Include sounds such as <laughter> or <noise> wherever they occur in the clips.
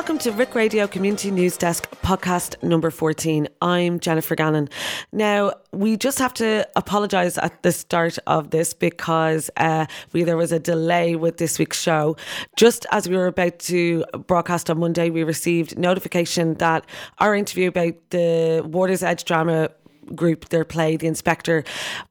Welcome to Rick Radio Community News Desk podcast number 14. I'm Jennifer Gannon. Now, we just have to apologise at the start of this because uh, we, there was a delay with this week's show. Just as we were about to broadcast on Monday, we received notification that our interview about the Water's Edge drama group, their play, The Inspector,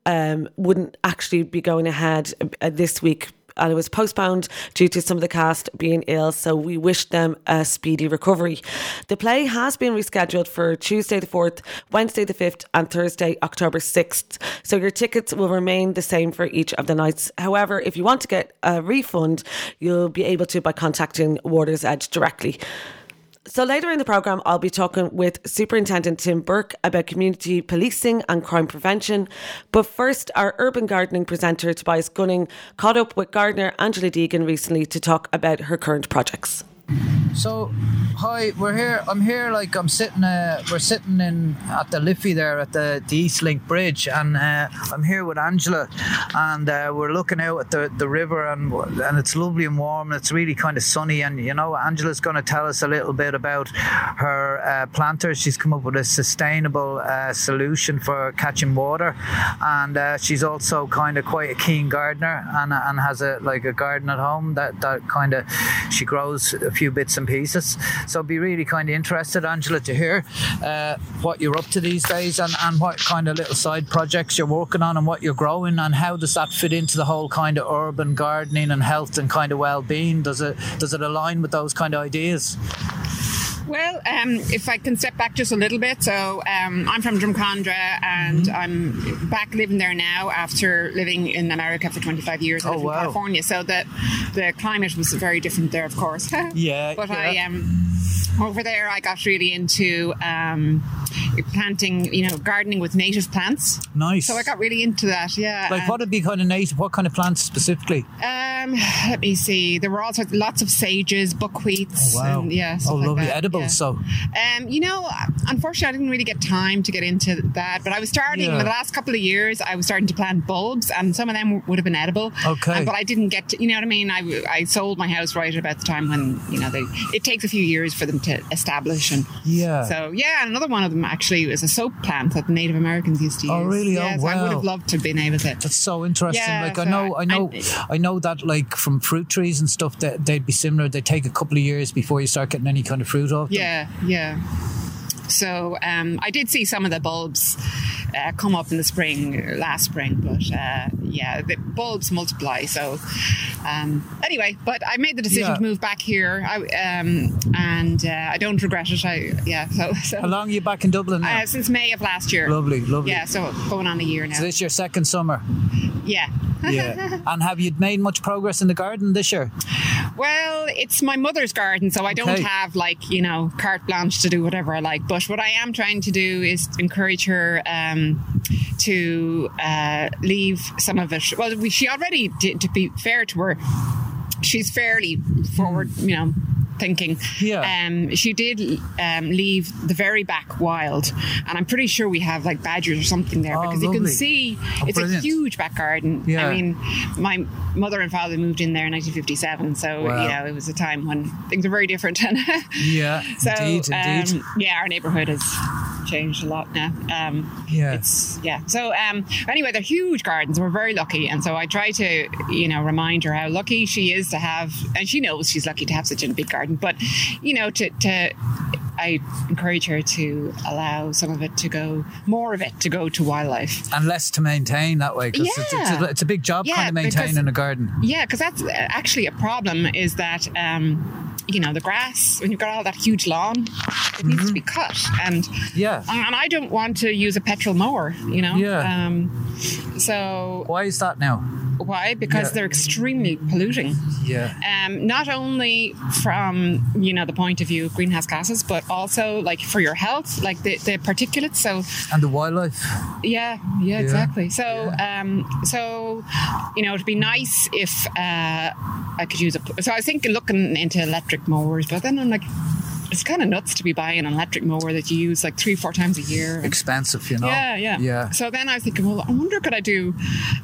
um, wouldn't actually be going ahead uh, this week and it was postponed due to some of the cast being ill. So we wish them a speedy recovery. The play has been rescheduled for Tuesday the 4th, Wednesday the 5th, and Thursday, October 6th. So your tickets will remain the same for each of the nights. However, if you want to get a refund, you'll be able to by contacting Water's Edge directly. So later in the programme, I'll be talking with Superintendent Tim Burke about community policing and crime prevention. But first, our urban gardening presenter Tobias Gunning caught up with gardener Angela Deegan recently to talk about her current projects. So, hi, we're here. I'm here, like I'm sitting. Uh, we're sitting in at the Liffey there at the, the East Link Bridge, and uh, I'm here with Angela, and uh, we're looking out at the, the river, and and it's lovely and warm. And it's really kind of sunny, and you know, Angela's going to tell us a little bit about her uh, planters. She's come up with a sustainable uh, solution for catching water, and uh, she's also kind of quite a keen gardener, and and has a like a garden at home that that kind of she grows a few bits and pieces. So be really kind of interested, Angela, to hear uh, what you're up to these days and, and what kind of little side projects you're working on and what you're growing and how does that fit into the whole kind of urban gardening and health and kind of well-being? Does it does it align with those kind of ideas? Well, um, if I can step back just a little bit, so um, I'm from Drumcondra and mm-hmm. I'm back living there now after living in America for 25 years. Oh, wow. in California, so the the climate was very different there, of course. <laughs> yeah, but yeah. I um, over there, I got really into um, planting, you know, gardening with native plants. Nice. So I got really into that. Yeah. Like what would be kind of native? What kind of plants specifically? Um, <sighs> let me see. There were also lots of sages, buckwheats. Oh, wow. And, yeah. Oh, lovely like edibles. Yeah. So. Um, you know, unfortunately, I didn't really get time to get into that. But I was starting Yeah. the last couple of years. I was starting to plant bulbs, and some of them would have been edible. Okay. Um, but I didn't get. To, you know what I mean? I, I sold my house right about the time when you know they. It takes a few years for them to establish and. Yeah. So yeah, and another one of them actually was a soap plant that the Native Americans used to use. Oh, really? Oh, Yeah, so I would have loved to have been able to. That's so interesting. Yeah, like I know, I I- know, I- I know that like from fruit trees and stuff that they'd be similar. They take a couple of years before you start getting any kind of fruit off. them. Yeah, yeah. So um, I did see some of the bulbs uh, come up in the spring, last spring, but uh, yeah, the bulbs multiply. So um, anyway, but I made the decision Yeah. to move back here, I, um, and uh, I don't regret it. I yeah. So, <laughs> so How long are you back in Dublin now? uh, since May of last year. lovely, lovely. Yeah, so going on a year now. So this is your second summer. Yeah. Yeah. <laughs> and have you made much progress in the garden this year? Well, it's my mother's garden, so I don't Okay. have like you know carte blanche to do whatever I like. But what I am trying to do is encourage her um, to uh, leave some of it. Well, we, she already did. To be fair to her, she's fairly forward, you know. Thinking, Yeah. Um, she did um, leave the very back wild, and I'm pretty sure we have like badgers or something there Oh, because you can see Oh, it's brilliant. a huge back garden. Yeah. I mean, my mother and father moved in there in 1957, so Wow. you know it was a time when things were very different. <laughs> Yeah, so indeed, indeed. Um, yeah, our neighbourhood has changed a lot now. Um, Yeah. it's yeah. So um, anyway, they're huge gardens. We're very lucky, and so I try to you know remind her how lucky she is to have, and she knows she's lucky to have such a big garden. But you know, to to I encourage her to allow some of it to go, more of it to go to wildlife. and less to maintain that way because it's, it's, a, Yeah. it's a big job Yeah, kind of maintaining a garden. Yeah, because that's uh, actually a problem. Is that um, you know the grass when you've got all that huge lawn, it needs to be cut, and Yeah. and I don't want to use a petrol mower. You know. Yeah. Um, so Why is that now? Why? Because Yeah. they're extremely polluting. Yeah. Um, not only from you know the point of view of greenhouse gases, but also like for your health, like the, the particulates. So And the wildlife. yeah, yeah, exactly. So, um, so you know, it'd be nice if uh, I could use a. So I was thinking looking into electric mowers, but then I'm like, it's kind of nuts to be buying an electric mower that you use like three, four times a year. Expensive, you know. Yeah, yeah, yeah. So then I was thinking, well, I wonder could I do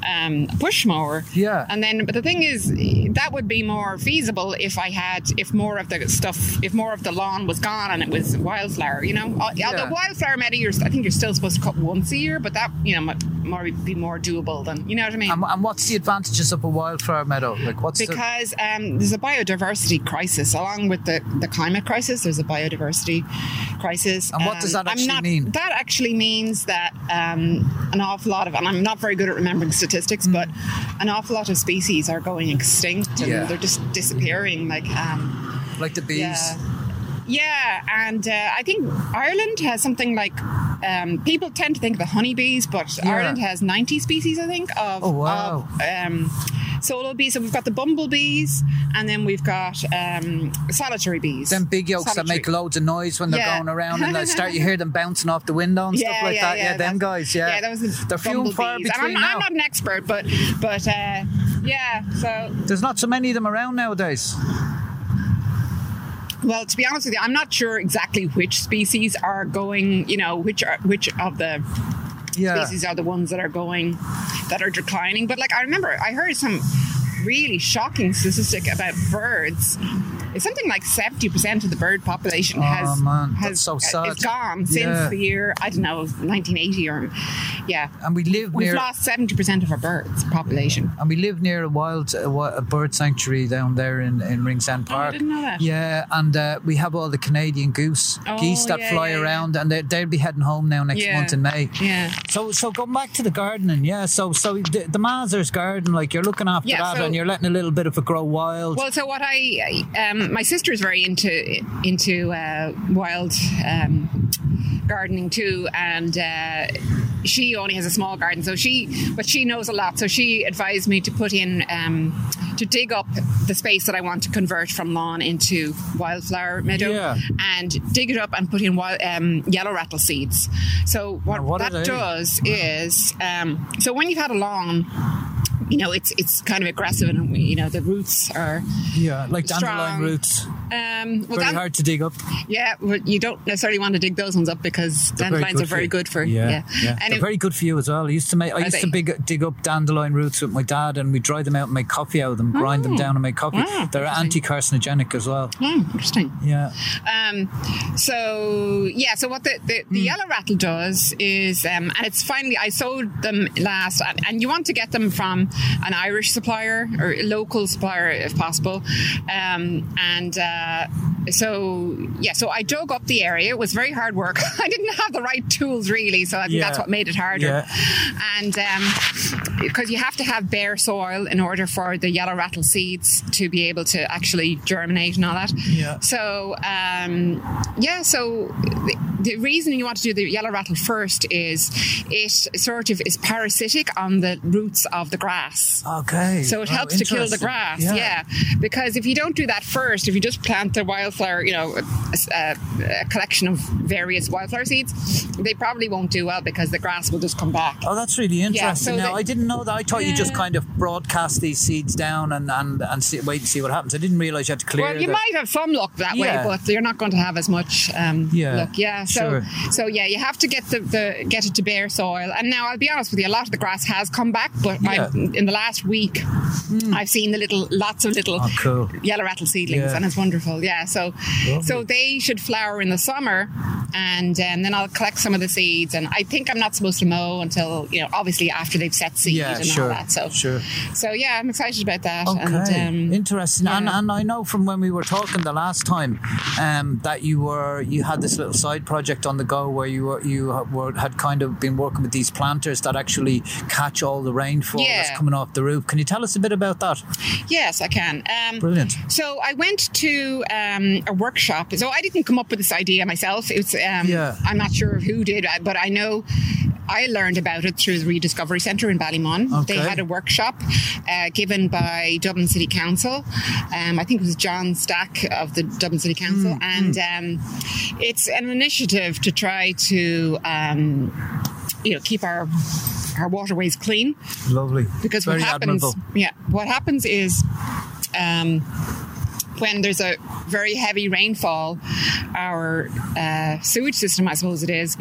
um, a push mower? Yeah. And then, but the thing is, that would be more feasible if I had, if more of the stuff, if more of the lawn was gone and it was wildflower. You know, Al- Yeah. although wildflower you're, I think you're still supposed to cut once a year, but that you know more be more doable than you know what I mean. And, and what's the advantages of a wildflower meadow? Like, what's the because um, there's a biodiversity crisis along with the, the climate crisis there's a biodiversity crisis And what does that actually not- mean? that actually means that um, an awful lot of and i'm not very good at remembering statistics but an awful lot of species are going extinct and Mm. Yeah. they're just disappearing like um, like the bees? yeah. Yeah, and uh, I think Ireland has something like um, people tend to think of the honeybees, but Yeah. Ireland has 90 species, I think, of, Oh, wow. of um, solo bees. So we've got the bumblebees, and then we've got um, solitary bees. Them big yolks that make loads of noise when they're Yeah. going around and they start, you <laughs> hear them bouncing off the window and stuff like that. Yeah, them guys. Yeah, yeah, that was the they're few and far between I'm, now. I'm not an expert, but but uh, yeah. So There's not so many of them around nowadays. Well, to be honest with you, I'm not sure exactly which species are going. You know, which are which of the Yeah. species are the ones that are going that are declining. But like I remember, I heard some really shocking statistic about birds. It's something like seventy percent of the bird population Oh, has man, has so sad. It's gone since Yeah. the year I don't know 1980 or yeah. And we live We've near lost seventy percent of our birds population. and we live near a wild a, a bird sanctuary down there in, in Ringsend Oh, I Park. didn't know that. Yeah, and uh, we have all the Canadian goose Oh, geese that yeah, fly yeah, around, and they, they'll be heading home now next month in May. Yeah. So, so going back to the gardening, yeah. So, so the, the Mazer's garden, like you're looking after that, so- and you're letting a little bit of it grow wild. Well, so what I, um, my sister is very into into uh, wild um, gardening too, and uh, she only has a small garden, so she, but she knows a lot. So she advised me to put in um, to dig up the space that I want to convert from lawn into wildflower meadow, Yeah. and dig it up and put in wild, um, yellow rattle seeds. So what, what that does is, um, so when you've had a lawn. You know, it's it's kind of aggressive, and you know the roots are yeah, like dandelion roots, um, well, very hard to dig up. Yeah, well, you don't necessarily want to dig those ones up because They're very dandelions are good for very good for yeah, yeah. yeah. And They're it- very good for you as well. I used to make, I Are used to big, dig up dandelion roots with my dad, and we dry them out and make coffee out of them, grind them Oh. down and make coffee. Wow, They're anti-carcinogenic as well. Hmm, interesting. Yeah, Um, so yeah, so what the, the, the yellow rattle does is, um, and it's finally I sold them last, and, and you want to get them from an Irish supplier or local supplier if possible, um, and uh, so yeah, so I dug up the area. It was very hard work. <laughs> I didn't have the right tools really, so I think that's what made it harder. Yeah. And um, because you have to have bare soil in order for the yellow rattle seeds to be able to actually germinate and all that. Yeah. So um, yeah, so the, reason you want to do the yellow rattle first is it sort of is parasitic on the roots of the grass. okay. So it Oh, helps to kill the grass, yeah. Because if you don't do that first, if you just plant the wildflower, you know, a, a- a collection of various wildflower seeds, they probably won't do well because the grass will just come back. Oh, that's really interesting. Yeah, so now, the- I didn't know that. I thought you just kind of broadcast these seeds down and, and, and see, wait and see what happens. I didn't realize you had to clear Well, you the- might have some luck that Yeah. way, but you're not going to have as much um, Yeah, luck. Yeah. So, sure. so yeah, you have to get the, the get it to bare soil. And now I'll be honest with you, a lot of the grass has come back, but Yeah. In the last week, hmm. I've seen the little, lots of little Oh, cool. yellow rattle seedlings, Yeah. and it's wonderful. Yeah. So, Lovely. so they should flower in the summer, and um, then I'll collect some of the seeds. And I think I'm not supposed to mow until you know, obviously after they've set seed Yeah, and sure, all that. So, sure. So yeah, I'm excited about that. Okay, And, um, interesting. And, yeah. and I know from when we were talking the last time um, that you were you had this little side project on the go where you were you were, had kind of been working with these planters that actually catch all the rainfall that's coming off the roof. Can you tell us a bit about that? Yes, I can. Um, Brilliant. So I went to um, a workshop. So I didn't come up with this idea myself. It's um, Yeah. I'm not sure who did, uh, but I know I learned about it through the Rediscovery Centre in Ballymun. They had a workshop uh, given by Dublin City Council. Um, I think it was John Stack of the Dublin City Council, Mm, and um, it's an initiative to try to. Um, you know, keep our our waterways clean Lovely. because Very what happens admirable. yeah what happens is um when there's a very heavy rainfall, our uh, sewage system, I suppose it is,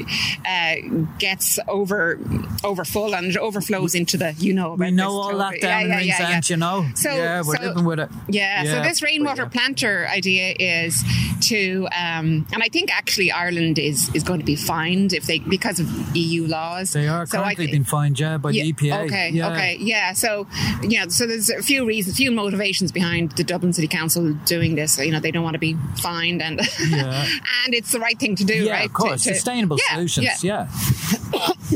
uh, gets over over full and it overflows into the you know. We know all that down in Ringsend, you know. So yeah, we're so- living with it. Yeah, so this rainwater planter idea is to, um, and I think actually Ireland is is going to be fined if they because of EU laws. They are So I currently thi- being fined, yeah, by yeah, the EPA. Okay, yeah. okay, yeah. So, yeah, so there's a few reasons, a few motivations behind the Dublin City Council doing this. You know, they don't want to be fined, and <laughs> Yeah. and it's the right thing to do, Yeah, right? of course. To- to- Sustainable yeah, solutions. yeah. <coughs>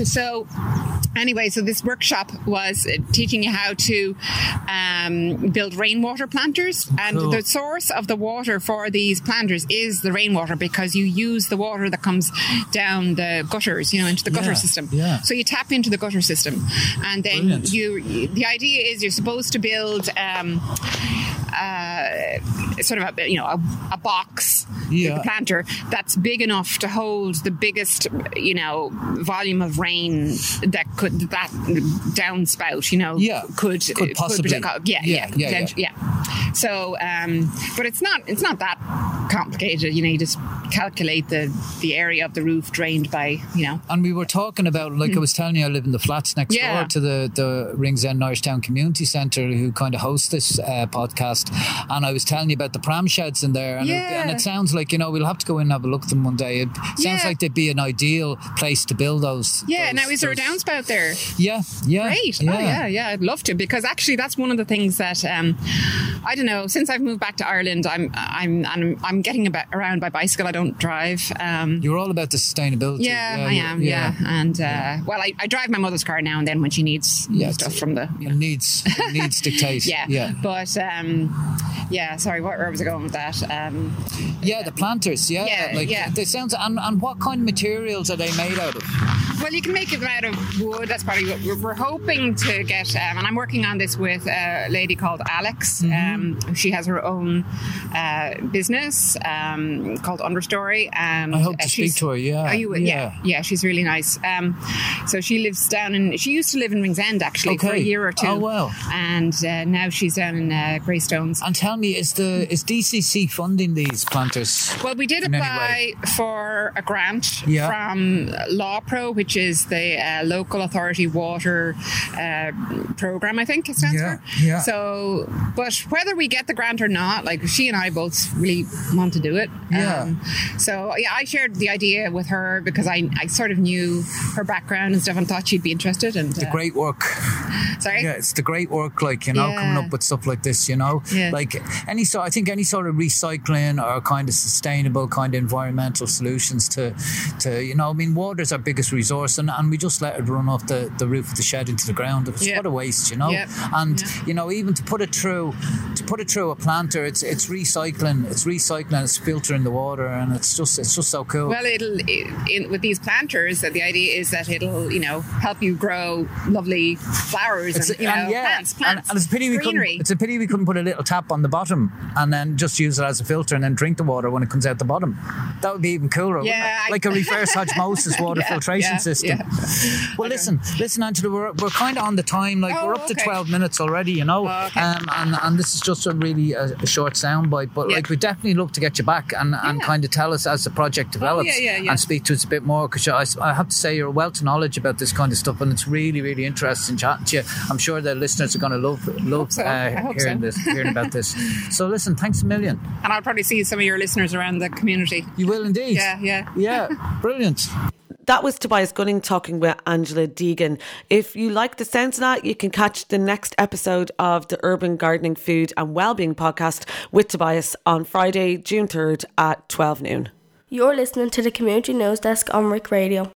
So, anyway, so this workshop was uh, teaching you how to um, build rainwater planters, and Cool. the source of the water for these planters is the rainwater because you use the water that comes down the gutters, you know, into the gutter system. yeah. So you tap into the gutter system, and then Brilliant. you. The idea is you're supposed to build. Um, uh, sort of a you know a, a box Yeah. the planter that's big enough to hold the biggest you know volume of rain that could that downspout you know Yeah. could Could possibly. yeah yeah Yeah, yeah, potent- yeah. so um but it's not it's not that complicated you know you just calculate the the area of the roof drained by you know And we were talking about, like I was telling you, I live in the flats next. Yeah. door to the, the Ringsend Norristown Community Centre, who kind of hosts this uh, podcast. And I was telling you about the pram sheds in there. And, it, and it sounds like, you know, we'll have to go in and have a look at them one day. It sounds Yeah. like they'd be an ideal place to build those. yeah those- now is there a downspout there Yeah, yeah. Great. Oh, yeah, yeah. I'd love to because actually that's one of the things that um, I don't know. Since I've moved back to Ireland, I'm I'm I'm, I'm getting about around by bicycle. I don't drive. Um, You're all about the sustainability. yeah, I am. Yeah, and uh, well, I, I drive my mother's car now and then when she needs Yeah, stuff from the. It needs, it needs <laughs> dictate. Yeah, Yeah. but um, yeah. Sorry, what, where was I going with that? Um, Yeah, the planters. Yeah, Yeah, like yeah. they sounds. And, and what kind of materials are they made out of? Well, you can make it out of wood. That's probably what we're, we're hoping to get. Um, and I'm working on this with a lady called Alex. Mm-hmm. Um, she has her own uh, business um, called Understory. And I hope to uh, speak to her, yeah, Oh, you would? Yeah. yeah. yeah, She's really nice. Um, so she lives down in. She used to live in Ringsend actually for a year or two. Oh, wow. And uh, now she's down in uh, Greystones. And tell me, is the is DCC funding these planters? Well, we did apply for a grant Yeah. from LAWPRO, which is the uh, local authority water uh, program. I think it stands Yeah, for. yeah. So, but whether we get the grant or not, like she and I both really want to do it. Um, Yeah. so yeah, I shared the idea with her because I, I sort of knew her background and stuff and thought she'd be interested. And The uh, great work. sorry. Yeah, it's the great work, like you know, Yeah. coming up with stuff like this. You know, Yeah. like any sort. I think any sort of recycling or kind of sustainable kind of environmental solutions to, to you know, I mean, water's our biggest resource, and, and we just let it run off the, the roof of the shed into the ground. It's Yeah. what a waste, you know. Yeah. And Yeah. you know, even to put it through, to put it through a planter, it's it's recycling, it's recycling, it's filtering the water, and it's just it's just so cool. Well, it'll it, in, with these planters. The idea is that it'll you know help you grow lovely flowers It's- and you know and yeah, plants, plants, and it's a pity we couldn't. It's a pity we couldn't put a little tap on the bottom and then just use it as a filter and then drink the water when it comes out the bottom. That would be even cooler. Yeah, like a <laughs> reverse osmosis water Yeah, filtration yeah, system. yeah. Well, listen, listen, Angela, we're, we're kind of on the time. Like Oh, we're up to twelve minutes already, you know. Oh, okay. um, and and this is just a really a, a short soundbite, but like we definitely look to get you back and, and kind of tell us as the project develops yeah, yeah, yeah. and speak to us a bit more because I, I have to say you're a wealth of knowledge about this kind of stuff and it's really really interesting chatting to you. I'm sure the listeners are going to love love so. Uh, hearing so. this hearing about this. <laughs> So listen, thanks a million. and I'll probably see some of your listeners around the community. You will indeed. Yeah, yeah. <laughs> yeah. Brilliant. That was Tobias Gunning talking with Angela Deegan. If you like the sounds of that, you can catch the next episode of the Urban Gardening, Food and Wellbeing podcast with Tobias on Friday, June 3rd at 12 noon. You're listening to the Community News Desk on Rick Radio.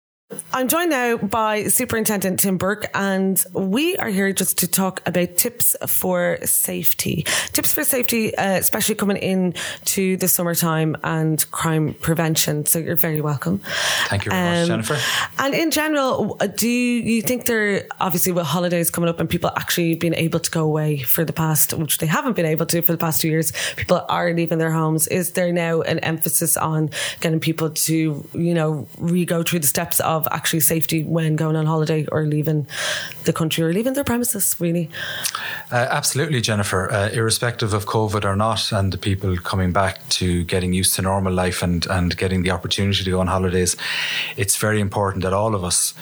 I'm joined now by Superintendent Tim Burke, and we are here just to talk about tips for safety. Tips for safety, uh, especially coming in to the summertime and crime prevention. So you're very welcome. Thank you very much, Jennifer. And in general, uh, do you think there, obviously with holidays coming up and people actually being able to go away for the past, which they haven't been able to for the past two years, people are leaving their homes. Is there now an emphasis on getting people to, you know, re-go through the steps of of actually safety when going on holiday or leaving the country or leaving their premises, really? Uh, absolutely, Jennifer. Uh, irrespective of COVID or not, and the people coming back to getting used to normal life and, and getting the opportunity to go on holidays, it's very important that all of us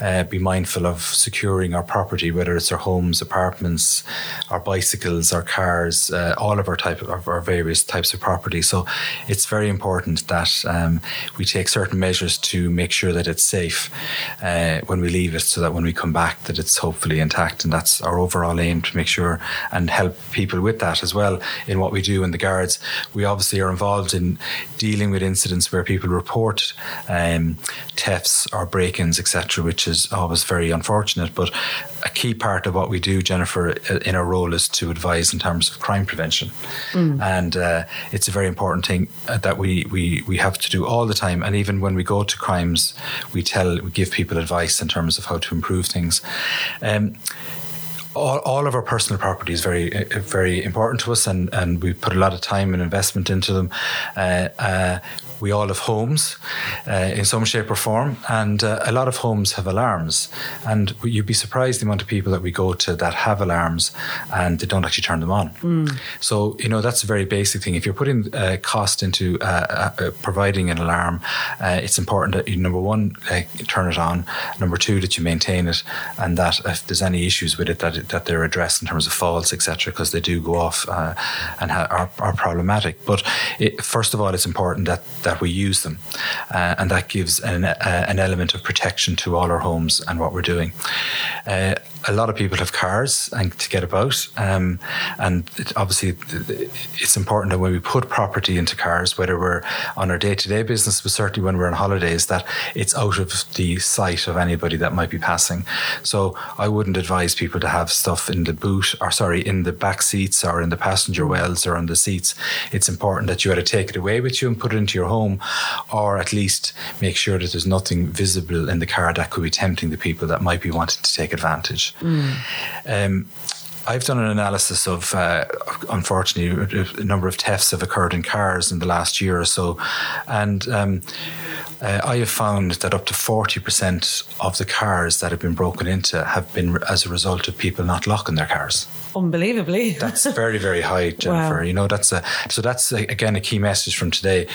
uh, be mindful of securing our property, whether it's our homes, apartments, our bicycles, our cars, uh, all of our type of our various types of property. So it's very important that um, we take certain measures to make sure that it's safe uh, when we leave it, so that when we come back, that it's hopefully intact, and that's our overall aim to make sure and help people with that as well in what we do in the guards. We obviously are involved in dealing with incidents where people report um, thefts or break-ins, etc., which is always very unfortunate. But a key part of what we do, Jennifer, in our role is to advise in terms of crime prevention, mm. and uh, it's a very important thing uh, that we, we we have to do all the time. And even when we go to crimes, we tell we give people advice in terms of how to improve things. Um, all, all of our personal property is very uh, very important to us and, and we put a lot of time and investment into them. Uh, uh, we all have homes uh, in some shape or form, and uh, a lot of homes have alarms. And you'd be surprised the amount of people that we go to that have alarms and they don't actually turn them on. Mm. So, you know, that's a very basic thing. If you're putting uh, cost into uh, uh, providing an alarm, uh, it's important that you, number one, turn it on, number two, that you maintain it, and that if there's any issues with it, that, that they're addressed in terms of faults, etc., because they do go off and ha- are, are, problematic. But it, first of all, it's important that, that that we use them. Uh, and that gives an, uh, an, element of protection to all our homes and what we're doing. Uh, a lot of people have cars and to get about, um, and it, obviously it's important that when we put property into cars, whether we're on our day-to-day business, but certainly when we're on holidays, that it's out of the sight of anybody that might be passing. So I wouldn't advise people to have stuff in the boot, or sorry, in the back seats or in the passenger wells or on the seats. It's important that you either take it away with you and put it into your home, or at least make sure that there's nothing visible in the car that could be tempting the people that might be wanting to take advantage. Mm. Um, I've done an analysis of, uh, unfortunately, a number of thefts have occurred in cars in the last year or so, and um, uh, I have found that up to forty percent of the cars that have been broken into have been as a result of people not locking their cars unbelievably. <laughs> that's very, very high, Jennifer. Wow. You know, that's a so that's a, again a key message from today.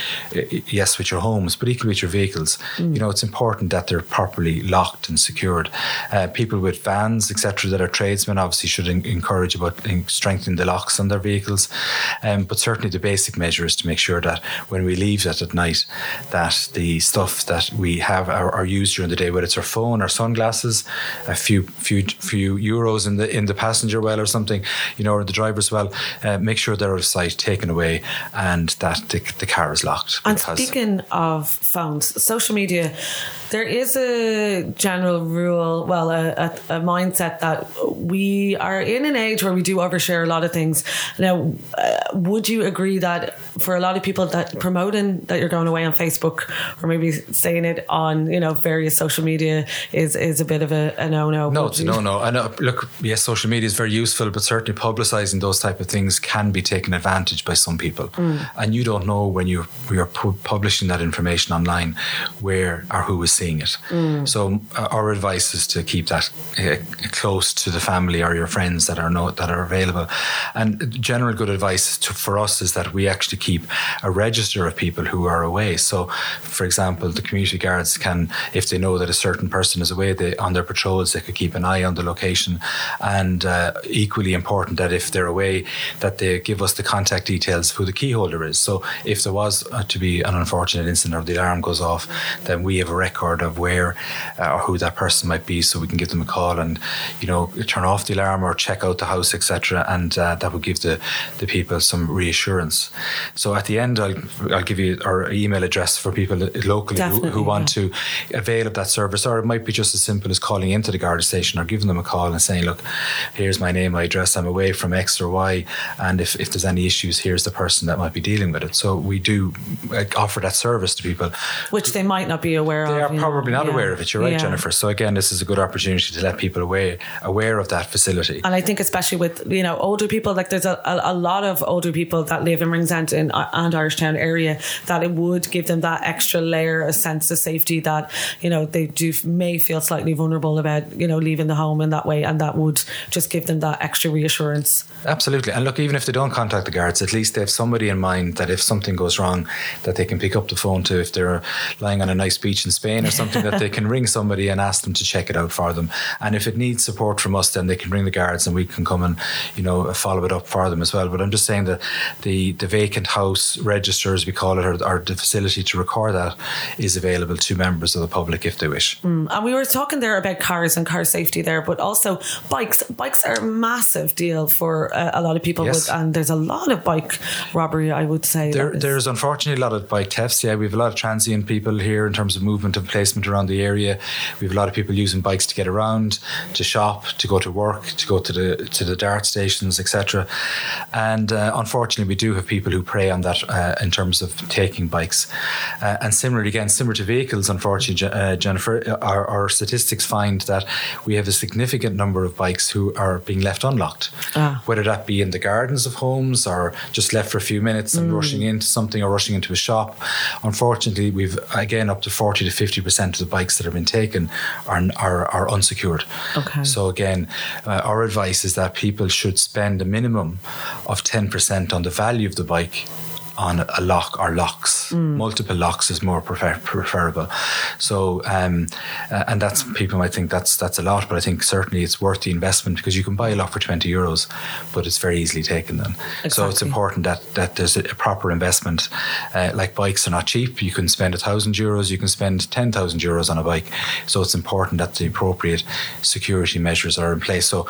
Yes, with your homes, but equally with your vehicles. Mm. You know, it's important that they're properly locked and secured. Uh, people with vans, etc., that are tradesmen, obviously should in, encourage about strengthening the locks on their vehicles. Um, but certainly, the basic measure is to make sure that when we leave that at night, that the stuff that we have are, are used during the day, whether it's our phone, our sunglasses, a few few few euros in the in the passenger well or something something, you know, or the driver's well, uh, make sure they're out of sight, taken away, and that the, the car is locked. And speaking of phones, social media there is a general rule, well, a, a, a, mindset that we are in an age where we do overshare a lot of things. Now, uh, would you agree that for a lot of people that promoting that you're going away on Facebook or maybe saying it on you know various social media is is a bit of a, a no no? No, it's no no. And look, yes, social media is very useful, but certainly publicising those type of things can be taken advantage by some people, mm. and you don't know when you're you're publishing that information online where or who is seeing it. Mm. So uh, our advice is to keep that uh, close to the family or your friends that are no, that are available. And general good advice to, for us is that we actually keep a register of people who are away. So, for example, the community guards can, if they know that a certain person is away they, on their patrols, they could keep an eye on the location. And uh, equally important that if they're away, that they give us the contact details of who the key holder is. So if there was uh, to be an unfortunate incident or the alarm goes off, then we have a record record of where uh, or who that person might be, so we can give them a call and you know turn off the alarm or check out the house, etc. And uh, that would give the the people some reassurance. So at the end, I'll I'll give you our email address for people locally who, who, want yeah. to avail of that service, or it might be just as simple as calling into the Garda station or giving them a call and saying, look, here's my name, my address, I'm away from X or Y, and if, if there's any issues, here's the person that might be dealing with it. So we do uh, offer that service to people, which they might not be aware they of. They are probably not yeah. aware of it. You're right, yeah. Jennifer. So again, this is a good opportunity to let people aware aware of that facility. And I think especially with you know older people, like there's a, a, a lot of older people that live in Ringsend and, and Irishtown area that it would give them that extra layer there a sense of safety that you know they do may feel slightly vulnerable about you know leaving the home in that way, and that would just give them that extra reassurance. Absolutely, and look, even if they don't contact the guards, at least they have somebody in mind that if something goes wrong, that they can pick up the phone to. If they're lying on a nice beach in Spain or something, that they <laughs> can ring somebody and ask them to check it out for them. And if it needs support from us, then they can ring the guards and we can come and you know follow it up for them as well. But I'm just saying that the the vacant house register, as we call it, or, or the facility to record that, is available to members of the public if they wish. Mm. And we were talking there about cars and car safety there, but also bikes. Bikes are a massive deal for uh, a lot of people, yes. with, and there's a lot of bike robbery. I would say there, there's unfortunately a lot of bike thefts. Yeah, we have a lot of transient people here in terms of movement and placement around the area. We have a lot of people using bikes to get around, to shop, to go to work, to go to the to the dart stations, etc. And uh, unfortunately, we do have people who prey on that uh, in terms of taking bikes. Uh, and similarly, again, similar to vehicles, unfortunately, uh, Jennifer, our, our, statistics find that we have a significant number of bikes who are being left unlocked, ah. whether that be in the gardens of homes or just left for a few minutes and mm. rushing into something or rushing into a shop. Unfortunately, we've again up to 40 to 50 percent of the bikes that have been taken are are, are unsecured. Okay. So again, uh, our advice is that people should spend a minimum of 10 percent on the value of the bike on a lock or locks. Mm. Multiple locks is more prefer- preferable. So, um, uh, and that's people might think that's that's a lot, but I think certainly it's worth the investment because you can buy a lock for twenty euros, but it's very easily taken then. Exactly. So it's important that that there's a, a proper investment. Uh, like bikes are not cheap. You can spend a thousand euros, you can spend ten thousand euros on a bike. So it's important that the appropriate security measures are in place. So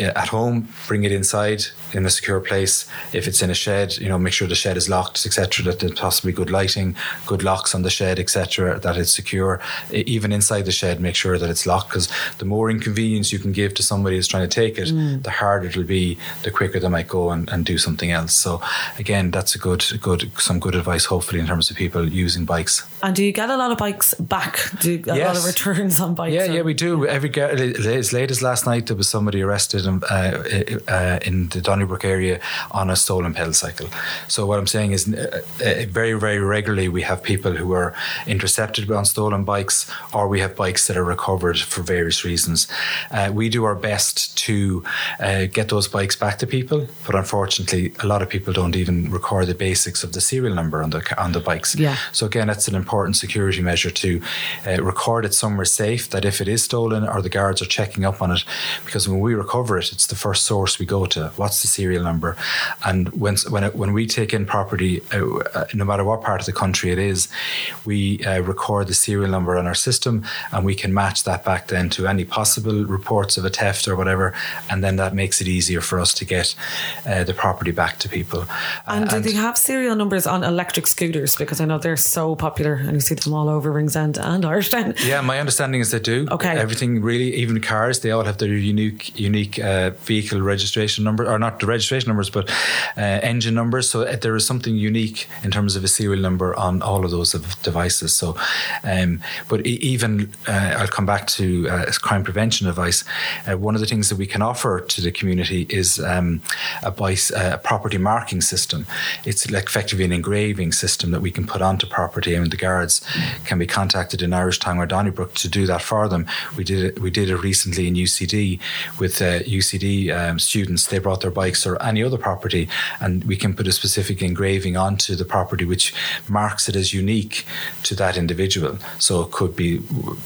uh, at home, bring it inside in a secure place. If it's in a shed, you know, make sure the shed is locked, etc. That there's possibly good lighting, good locks on the shed, etc. That it's secure. Even inside the shed, make sure that it's locked because the more inconvenience you can give to somebody who's trying to take it, mm. the harder it'll be. The quicker they might go and, and do something else. So again, that's a good, good, some good advice, hopefully, in terms of people using bikes. And do you get a lot of bikes back? Do you get yes. a lot of returns on bikes? Yeah, or? yeah, we do. Every as late as last night, there was somebody arrested in, uh, uh, in the Donnybrook area on a stolen pedal cycle. So what I'm saying is, uh, uh, very very regularly we have people who are intercepted on stolen bikes, or we have bikes that are recovered for various reasons. Uh, we do our best to uh, get those bikes back to people, but unfortunately, a lot of people don't even record the basics of the serial number on the on the bikes. Yeah. So again, that's an important security measure to uh, record it somewhere safe. That if it is stolen, or the guards are checking up on it, because when we recover it, it's the first source we go to. What's the serial number? And when when it, when we take in property, uh, uh, no matter what part of the country it is, we uh, record the serial number on our system, and we can match that back then to any possible reports of a theft or whatever, and then that makes it easier for us to get uh, the property back to people. And, and do they have serial numbers on electric scooters? Because I know they're so popular, and you see them all over Ringsend and Irishtown. <laughs> Yeah, my understanding is they do. Okay, everything really, even cars, they all have their unique unique uh, vehicle registration number, or not the registration numbers, but uh, engine numbers. So uh, there is something unique in terms of a serial number on all of those devices. So, um, but even uh, I'll come back to uh, crime prevention advice. Uh, one of the things that we can offer to the community is um, a, bice, a property marking system. It's like effectively an engraving system that we can put onto property, and the guards can be contacted in Irishtown or Donnybrook to do that for them. We did it. We did it recently in UCD with UCD um, students. They brought their bikes or any other property, and we can put a specific engraving onto the property which marks it as unique to that individual. So it could be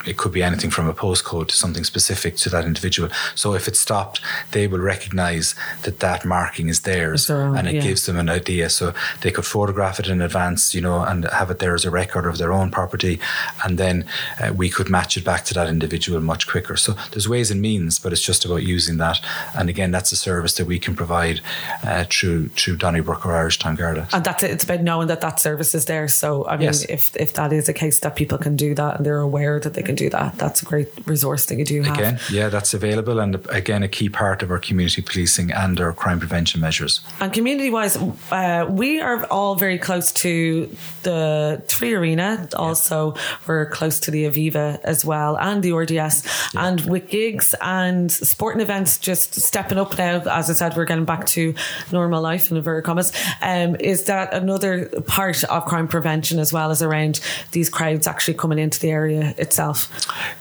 it could be anything from a postcode to something specific to that individual. So if it's stopped, they will recognise that that marking is theirs, so, and it yeah. gives them an idea. So they could photograph it in advance, you know, and have it there as a record of their own property, and then uh, we could match it back to that individual much quicker. So there's ways and means, but it's just about using that. And again, that's a service that we can provide uh, through through Donnybrook or Irishtown Garda. And that's it. It's about knowing that that service is there. So I mean, yes. if if that is a case that people can do that and they're aware that they can do that, that's a great resource that you do have. Again, yeah, that's available, and again, a key part of our community policing and our crime prevention measures. And community wise, uh, we are all very close to the 3Arena. Also, yeah. we're close to the Aviva as well, and the RDS, yeah. and with gigs and sporting events just stepping up now. As I said, we're getting getting back to normal life in inverted commas. Um, is that another part of crime prevention as well as around these crowds actually coming into the area itself?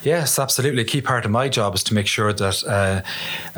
Yes, absolutely. A key part of my job is to make sure that uh,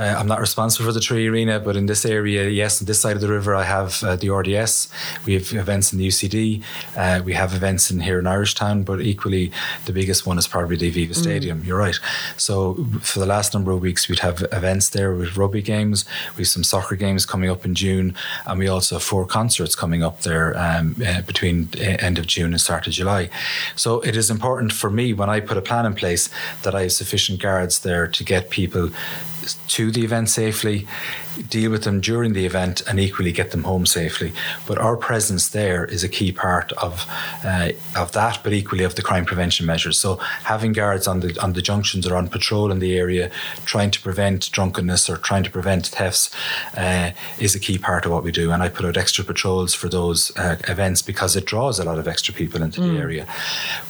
uh, I'm not responsible for the 3Arena, but in this area, yes, on this side of the river, I have uh, the RDS. We have events in the UCD. Uh, we have events in here in Irish Town, but equally, the biggest one is probably the Aviva Stadium. Mm. You're right. So for the last number of weeks, we'd have events there with rugby games. We have some soccer games coming up in June, and we also have four concerts coming up there um, uh, between end of June and start of July. So it is important for me when I put a plan in place that I have sufficient guards there to get people to the event safely, deal with them during the event, and equally get them home safely. But our presence there is a key part of uh, of that, but equally of the crime prevention measures. So having guards on the on the junctions or on patrol in the area, trying to prevent drunkenness or trying to prevent thefts, uh, is a key part of what we do. And I put out extra patrols for those uh, events because it draws a lot of extra people into mm. the area.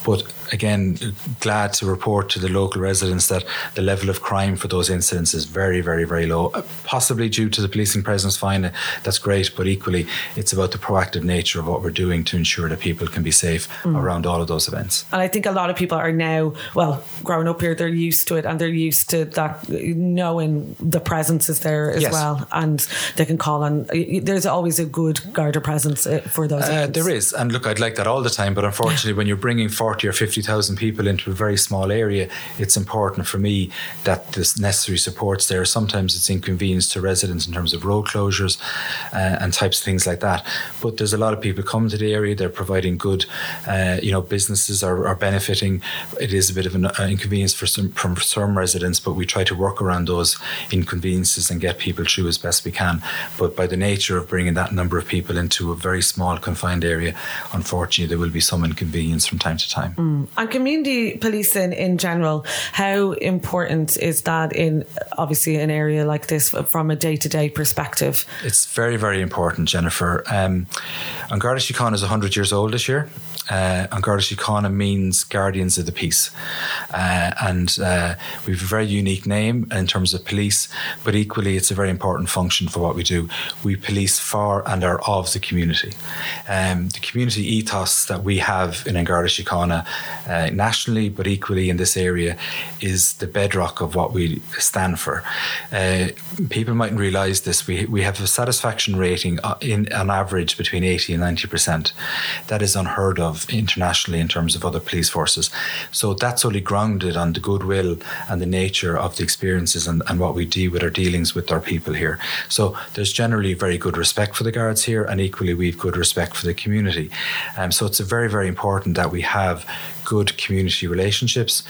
But again, glad to report to the local residents that the level of crime for those incidents is very, very, very low. Uh, possibly due to the policing presence, fine, that's great, but equally, it's about the proactive nature of what we're doing to ensure that people can be safe mm. around all of those events. And I think a lot of people are now, well, growing up here, they're used to it and they're used to that knowing the presence is there as yes. well, and they can call on. There's always a good Garda presence uh, for those. Uh, there is, and look, I'd like that all the time, but unfortunately, <laughs> when you're bringing forty or fifty thousand people into a very small area, it's important for me that the necessary support's there. Sometimes it's inconvenience to residents in terms of road closures uh, and types of things like that. But there's a lot of people coming to the area. They're providing good, uh, you know, businesses are, are, benefiting. It is a bit of an uh, inconvenience for some from some residents, but we try to work around those inconveniences and get people through as best we can. But by the nature of bringing that number of people into a very small confined area, unfortunately, there will be some inconvenience from time to time. Mm. And community policing in general, how important is that in obviously an area like this from a day to day perspective? It's very, very important, Jennifer. Um, An Garda Síochána is 100 years old this year uh, An Garda Síochána means guardians of the peace. Uh, and uh, we have a very unique name in terms of police, but equally it's a very important function for what we do. We police for and are of the community. Um, the community ethos that we have in An Garda Síochána uh, nationally, but equally in this area, is the bedrock of what we stand for. Uh, people mightn't realise this. We, we have a satisfaction rating uh, in on average between 80 and 90%. That is unheard of internationally in terms of other police forces. So that's only grounded on the goodwill and the nature of the experiences and, and what we do with our dealings with our people here. So there's generally very good respect for the guards here, and equally we've good respect for the community. Um, so it's very, very important that we have good community relationships.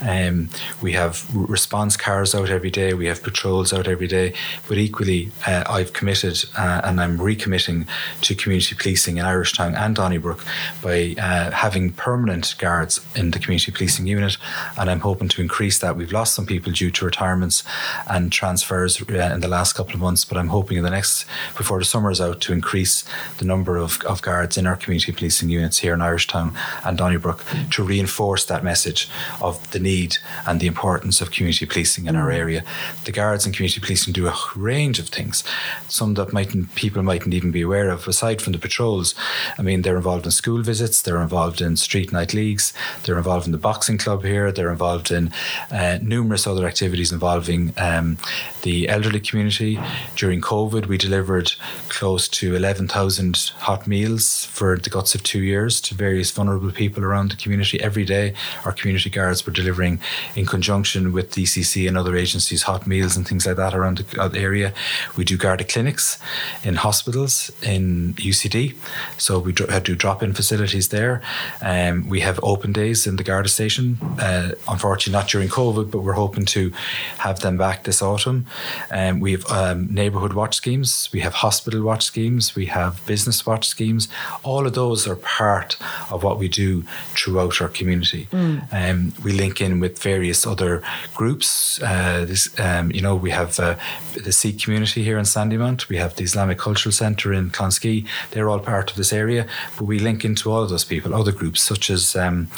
Um, we have response cars out every day, we have patrols out every day, but equally, uh, I've committed uh, and I'm recommitting to community policing in Irish Town and Donnybrook by uh, having permanent guards in the community policing unit, and I'm hoping to increase that. We've lost some people due to retirements and transfers uh, in the last couple of months, but I'm hoping in the next, before the summer is out, to increase the number of, of guards in our community policing units here in Irish Town and Donnybrook to to reinforce that message of the need and the importance of community policing in our mm. area. The guards and community policing do a range of things, some that mightn't people mightn't even be aware of. Aside from the patrols, I mean, they're involved in school visits, they're involved in street night leagues, they're involved in the boxing club here, they're involved in uh, numerous other activities involving um, the elderly community. During COVID, we delivered close to 11,000 hot meals for the guts of two years to various vulnerable people around the community community every day. Our community guards were delivering, in conjunction with DCC and other agencies, hot meals and things like that around the, uh, area. We do Garda clinics in hospitals in UCD, so we had do drop-in facilities there. Um, we have open days in the Garda station. Uh, unfortunately, not during COVID, but we're hoping to have them back this autumn. Um, we have um, neighbourhood watch schemes. We have hospital watch schemes. We have business watch schemes. All of those are part of what we do throughout our community. Mm. Um, we link in with various other groups. Uh, this, um, you know, we have uh, the Sikh community here in Sandymount. We have the Islamic Cultural Centre in Clonskeagh. They're all part of this area, but we link into all of those people, other groups such as um,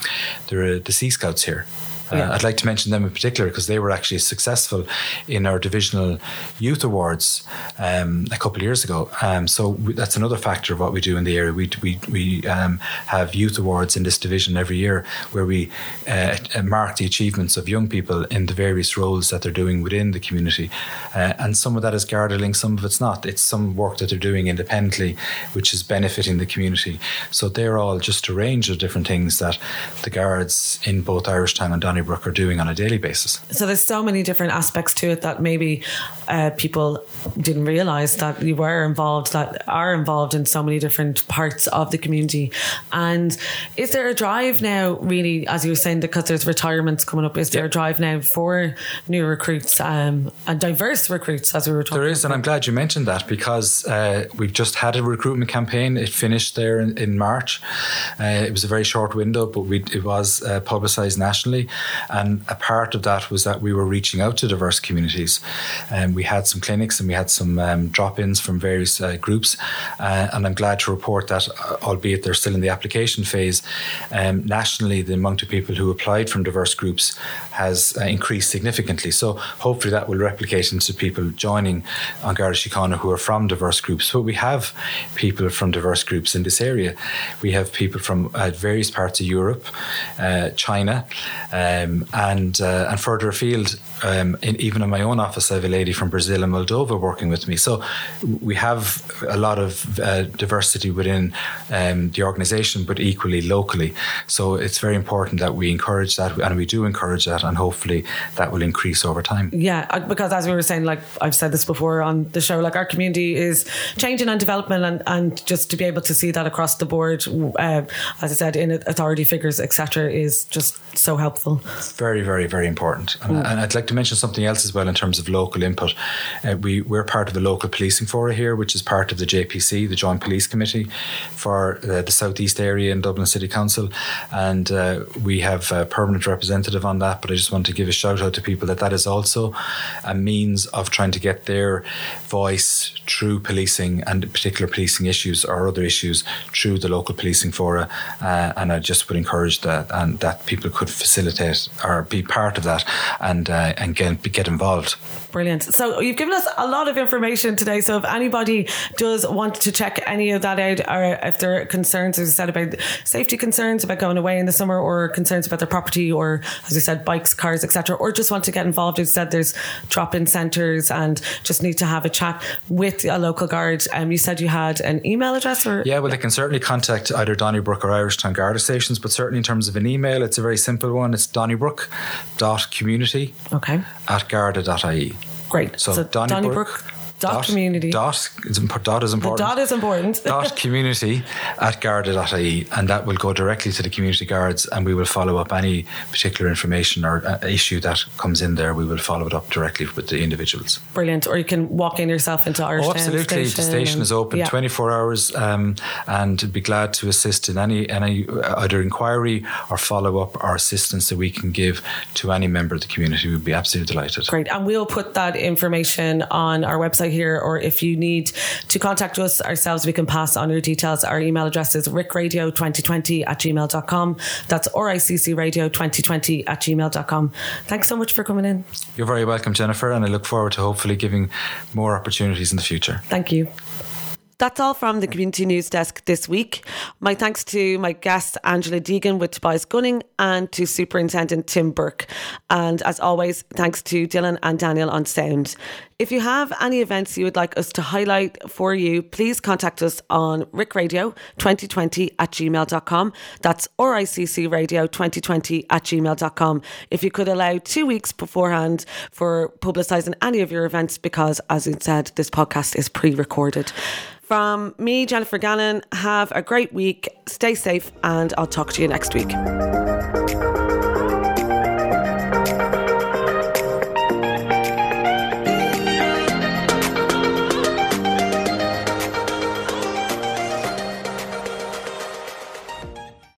there are the Sea Scouts here. Uh, Yeah. I'd like to mention them in particular because they were actually successful in our divisional youth awards um, a couple of years ago. Um, so we, that's another factor of what we do in the area. We we, we um, have youth awards in this division every year where we uh, uh, mark the achievements of young people in the various roles that they're doing within the community, uh, and some of that is gardening, some of it's not. It's some work that they're doing independently, which is benefiting the community. So they're all just a range of different things that the guards in both Irish Town and Donnybrook are doing on a daily basis. So there's so many different aspects to it that maybe uh, people didn't realize that you were involved, that are involved in so many different parts of the community. And is there a drive now, really, as you were saying, because there's retirements coming up? Is there a drive now for new recruits um, and diverse recruits, as we were talking? There is, and I'm glad you mentioned that because uh, we've just had a recruitment campaign. It finished there in, in March. Uh, it was a very short window, but we, it was uh, publicised nationally. And a part of that was that we were reaching out to diverse communities. And we had some clinics and we had some um, drop ins from various uh, groups. Uh, and I'm glad to report that, uh, albeit they're still in the application phase, um, nationally, the amount of people who applied from diverse groups has uh, increased significantly. So hopefully that will replicate into people joining on Garda who are from diverse groups. But we have people from diverse groups in this area. We have people from uh, various parts of Europe, uh, China, um, and uh, and further afield. Um, in, even in my own office, I have a lady from Brazil and Moldova working with me. So we have a lot of uh, diversity within um, the organisation, but equally locally. So it's very important that we encourage that, and we do encourage that, and hopefully that will increase over time. Yeah, uh, because as we were saying, like I've said this before on the show, like our community is changing and development, and, and just to be able to see that across the board, uh, as I said, in authority figures, etc., is just so helpful. Very, very, very important. And, and I'd like to mention something else as well in terms of local input. Uh, we, we're part of a local policing forum here, which is part of the JPC, the Joint Police Committee for uh, the Southeast area in Dublin City Council. And uh, we have a permanent representative on that. But I just want to give a shout out to people that that is also a means of trying to get their voice through policing and particular policing issues or other issues through the local policing fora. Uh, and I just would encourage that and that people could facilitate or be part of that and uh, and get get involved. Brilliant. So you've given us a lot of information today. So if anybody does want to check any of that out, or if there are concerns, as I said, about safety concerns about going away in the summer, or concerns about their property, or as I said, bikes, cars, etc., or just want to get involved, as I said, there's drop-in centres and just need to have a chat with a local guard. Um, you said you had an email address, or Yeah, well, they can certainly contact either Donnybrook or Irishtown Garda stations, but certainly in terms of an email, it's a very simple one. It's donnybrook.community okay, at garda.ie. great. So, Donnybrook. Dot, community. Dot, is imp- dot is the important. dot is important. dot <laughs> community at garda.ie and that will go directly to the community guards and we will follow up any particular information or uh, issue that comes in there we will follow it up directly with the individuals Brilliant. Or you can walk in yourself into Irish oh absolutely Station the station and- is open yeah. 24 hours um, and be glad to assist in any any uh, either inquiry or follow up or assistance that we can give to any member of the community we'd be absolutely delighted Great. And we'll put that information on our website here, or if you need to contact us ourselves, we can pass on your details. Our email address is riccradio2020 at gmail.com. That's riccradio2020 at gmail.com. Thanks so much for coming in. you're very welcome Jennifer and I look forward to hopefully giving more opportunities in the future Thank you. That's all from the Community News Desk this week. My thanks to my guest Angela Deegan with Tobias Gunning and to Superintendent Tim Burke. And as always, thanks to Dylan and Daniel on sound. If you have any events you would like us to highlight for you, please contact us on riccradio2020 at gmail.com. That's riccradio2020 at gmail.com. If you could allow two weeks beforehand for publicising any of your events, because as I said, this podcast is pre recorded. From me, Jennifer Gannon, have a great week, stay safe, and I'll talk to you next week.